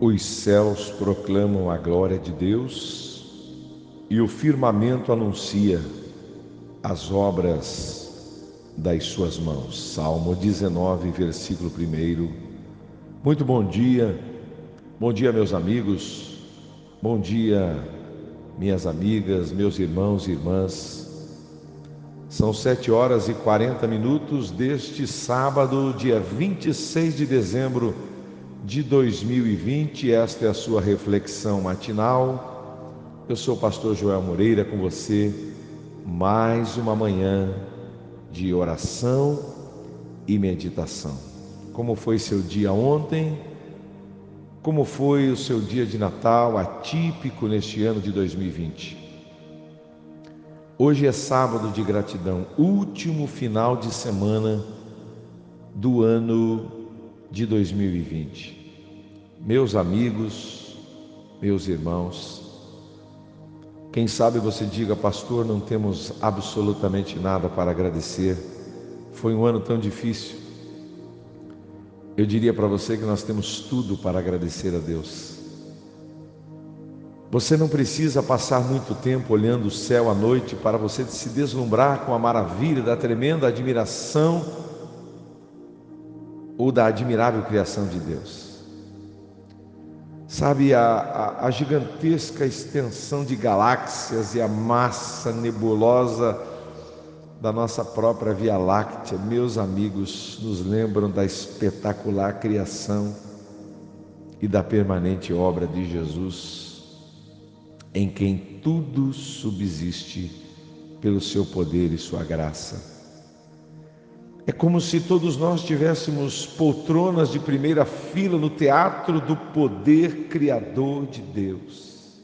Os céus proclamam a glória de Deus e o firmamento anuncia as obras das suas mãos. Salmo 19, versículo 1. Muito bom dia, bom dia, meus amigos, bom dia, minhas amigas, meus irmãos e irmãs. São sete horas e quarenta minutos deste sábado, dia 26 de dezembro de 2020. Esta é a sua reflexão matinal. Eu sou o pastor Joel Moreira com você. Mais uma manhã de oração e meditação. Como foi seu dia ontem? Como foi o seu dia de Natal atípico neste ano de 2020? Hoje é sábado de gratidão, último final de semana do ano de 2020. Meus amigos, meus irmãos, quem sabe você diga, pastor, não temos absolutamente nada para agradecer, foi um ano tão difícil. Eu diria para você que nós temos tudo para agradecer a Deus. Você não precisa passar muito tempo olhando o céu à noite para você se deslumbrar com a maravilha da tremenda admiração ou da admirável criação de Deus. Sabe, a, a, a gigantesca extensão de galáxias e a massa nebulosa da nossa própria Via Láctea, meus amigos, nos lembram da espetacular criação e da permanente obra de Jesus em quem tudo subsiste pelo seu poder e sua graça. É como se todos nós tivéssemos poltronas de primeira fila no teatro do poder criador de Deus.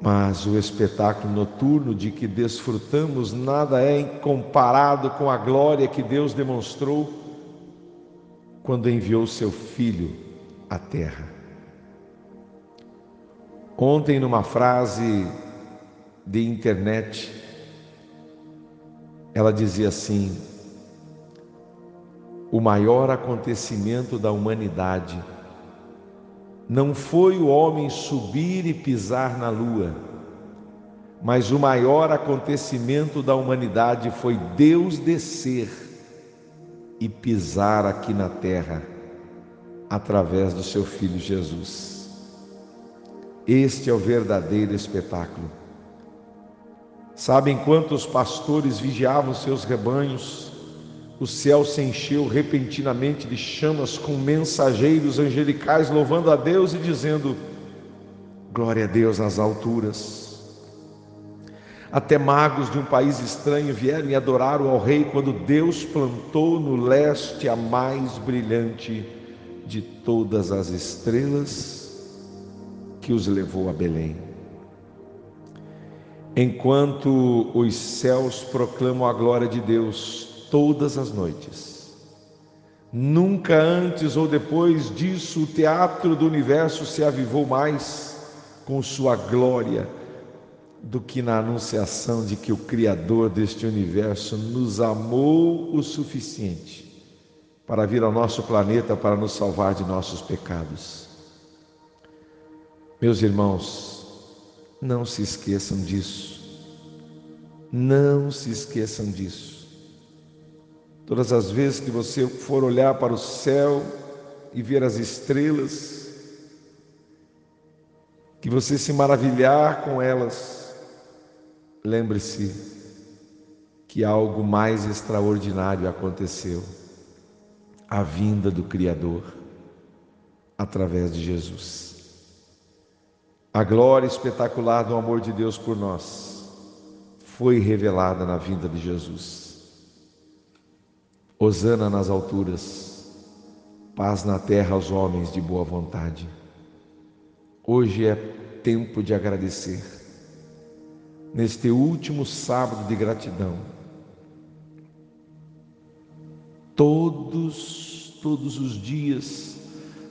Mas o espetáculo noturno de que desfrutamos nada é comparado com a glória que Deus demonstrou quando enviou seu Filho à terra. Ontem, numa frase de internet, ela dizia assim: o maior acontecimento da humanidade não foi o homem subir e pisar na lua, mas o maior acontecimento da humanidade foi Deus descer e pisar aqui na terra através do seu filho Jesus. Este é o verdadeiro espetáculo. Sabe, enquanto os pastores vigiavam seus rebanhos, o céu se encheu repentinamente de chamas com mensageiros angelicais louvando a Deus e dizendo: Glória a Deus nas alturas. Até magos de um país estranho vieram e adoraram ao rei quando Deus plantou no leste a mais brilhante de todas as estrelas que os levou a Belém. Enquanto os céus proclamam a glória de Deus todas as noites, nunca antes ou depois disso o teatro do universo se avivou mais com sua glória do que na anunciação de que o Criador deste universo nos amou o suficiente para vir ao nosso planeta para nos salvar de nossos pecados. Meus irmãos, não se esqueçam disso. Não se esqueçam disso. Todas as vezes que você for olhar para o céu e ver as estrelas, que você se maravilhar com elas, lembre-se que algo mais extraordinário aconteceu a vinda do Criador através de Jesus. A glória espetacular do amor de Deus por nós foi revelada na vinda de Jesus. Hosana nas alturas, paz na terra aos homens de boa vontade. Hoje é tempo de agradecer. Neste último sábado de gratidão, todos, todos os dias,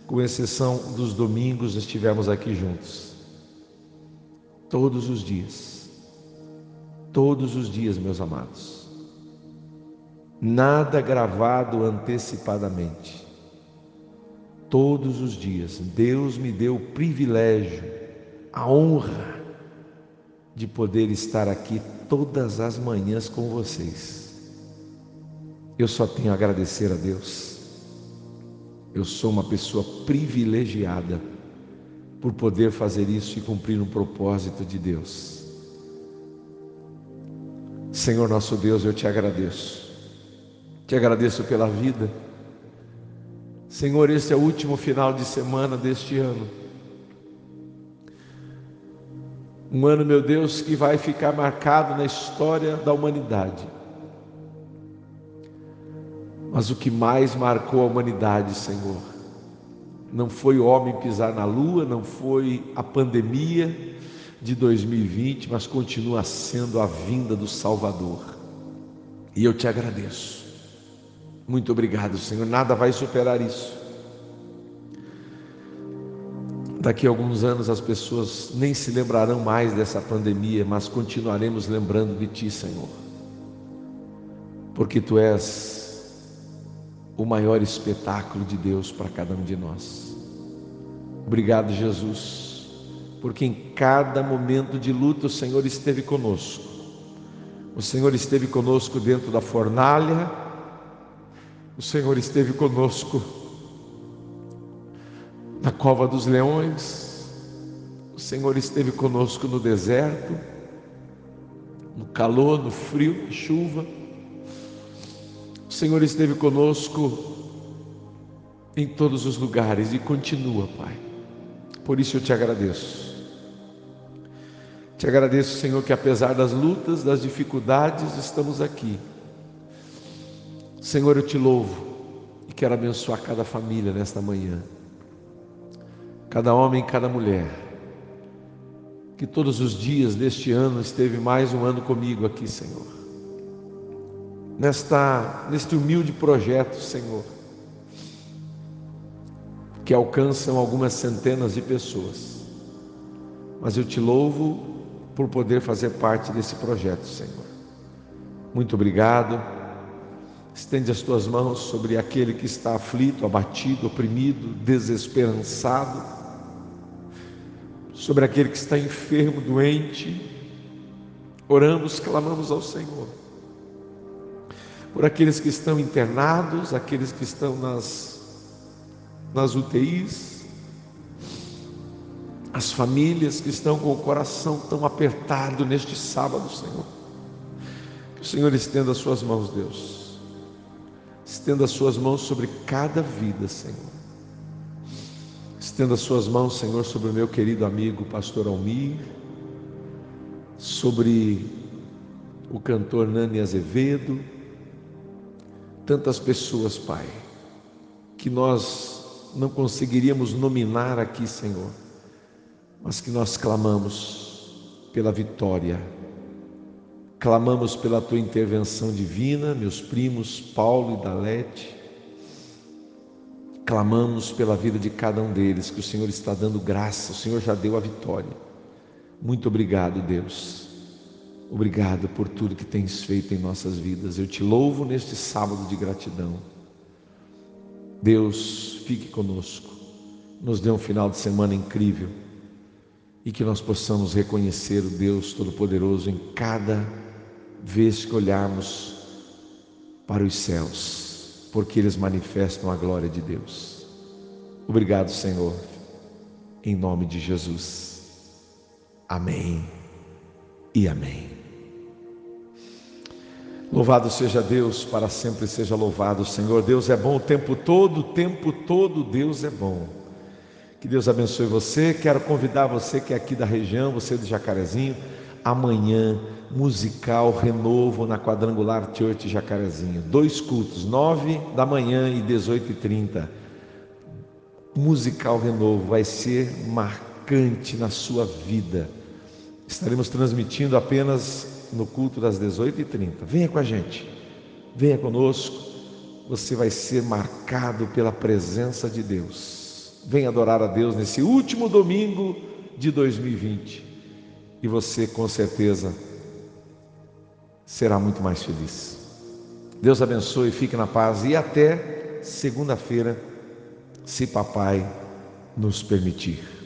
com exceção dos domingos, estivemos aqui juntos todos os dias. Todos os dias, meus amados. Nada gravado antecipadamente. todos os dias. Deus me deu o privilégio, a honra de poder estar aqui todas as manhãs com vocês. Eu só tenho a agradecer a Deus. Eu sou uma pessoa privilegiada por poder fazer isso e cumprir um propósito de Deus. Senhor nosso Deus, eu te agradeço. Te agradeço pela vida. Senhor, este é o último final de semana deste ano. Um ano, meu Deus, que vai ficar marcado na história da humanidade. Mas o que mais marcou a humanidade, Senhor, não foi o homem pisar na lua, não foi a pandemia de 2020, mas continua sendo a vinda do Salvador. E eu te agradeço. Muito obrigado, Senhor. Nada vai superar isso. Daqui a alguns anos as pessoas nem se lembrarão mais dessa pandemia, mas continuaremos lembrando de Ti, Senhor. Porque Tu és o maior espetáculo de Deus para cada um de nós. Obrigado, Jesus, porque em cada momento de luta o Senhor esteve conosco. O Senhor esteve conosco dentro da fornalha, o Senhor esteve conosco na cova dos leões, o Senhor esteve conosco no deserto, no calor, no frio, na chuva. Senhor esteve conosco em todos os lugares e continua, Pai. Por isso eu te agradeço. Te agradeço, Senhor, que apesar das lutas, das dificuldades, estamos aqui. Senhor, eu te louvo e quero abençoar cada família nesta manhã, cada homem, cada mulher, que todos os dias deste ano esteve mais um ano comigo aqui, Senhor nesta, neste humilde projeto, Senhor, que alcançam algumas centenas de pessoas. Mas eu te louvo por poder fazer parte desse projeto, Senhor. Muito obrigado. Estende as tuas mãos sobre aquele que está aflito, abatido, oprimido, desesperançado, sobre aquele que está enfermo, doente. Oramos, clamamos ao Senhor por aqueles que estão internados, aqueles que estão nas, nas UTIs, as famílias que estão com o coração tão apertado neste sábado, Senhor. Que o Senhor estenda as suas mãos, Deus. Estenda as suas mãos sobre cada vida, Senhor. Estenda as suas mãos, Senhor, sobre o meu querido amigo pastor Almir, sobre o cantor Nani Azevedo, tantas pessoas, Pai, que nós não conseguiríamos nominar aqui, Senhor, mas que nós clamamos pela vitória, clamamos pela tua intervenção divina, meus primos Paulo e Dalete, clamamos pela vida de cada um deles, que o Senhor está dando graça, o Senhor já deu a vitória. Muito obrigado, Deus Obrigado por tudo que tens feito em nossas vidas. Eu te louvo neste sábado de gratidão. Deus, fique conosco. Nos dê um final de semana incrível e que nós possamos reconhecer o Deus Todo-Poderoso em cada vez que olharmos para os céus, porque eles manifestam a glória de Deus. Obrigado, Senhor, em nome de Jesus. Amém e amém. Louvado seja Deus, para sempre seja louvado, Senhor. Deus é bom o tempo todo, o tempo todo Deus é bom. Que Deus abençoe você. Quero convidar você que é aqui da região, você do Jacarezinho, amanhã, musical renovo na Quadrangular Church Jacarezinho. Dois cultos, nove da manhã e dezoito e trinta. Musical renovo vai ser marcante na sua vida. Estaremos transmitindo apenas no culto das 18h30. Venha com a gente, venha conosco, você vai ser marcado pela presença de Deus. Venha adorar a Deus nesse último domingo de 2020 e você com certeza será muito mais feliz. Deus abençoe, fique na paz e até segunda-feira, se papai nos permitir.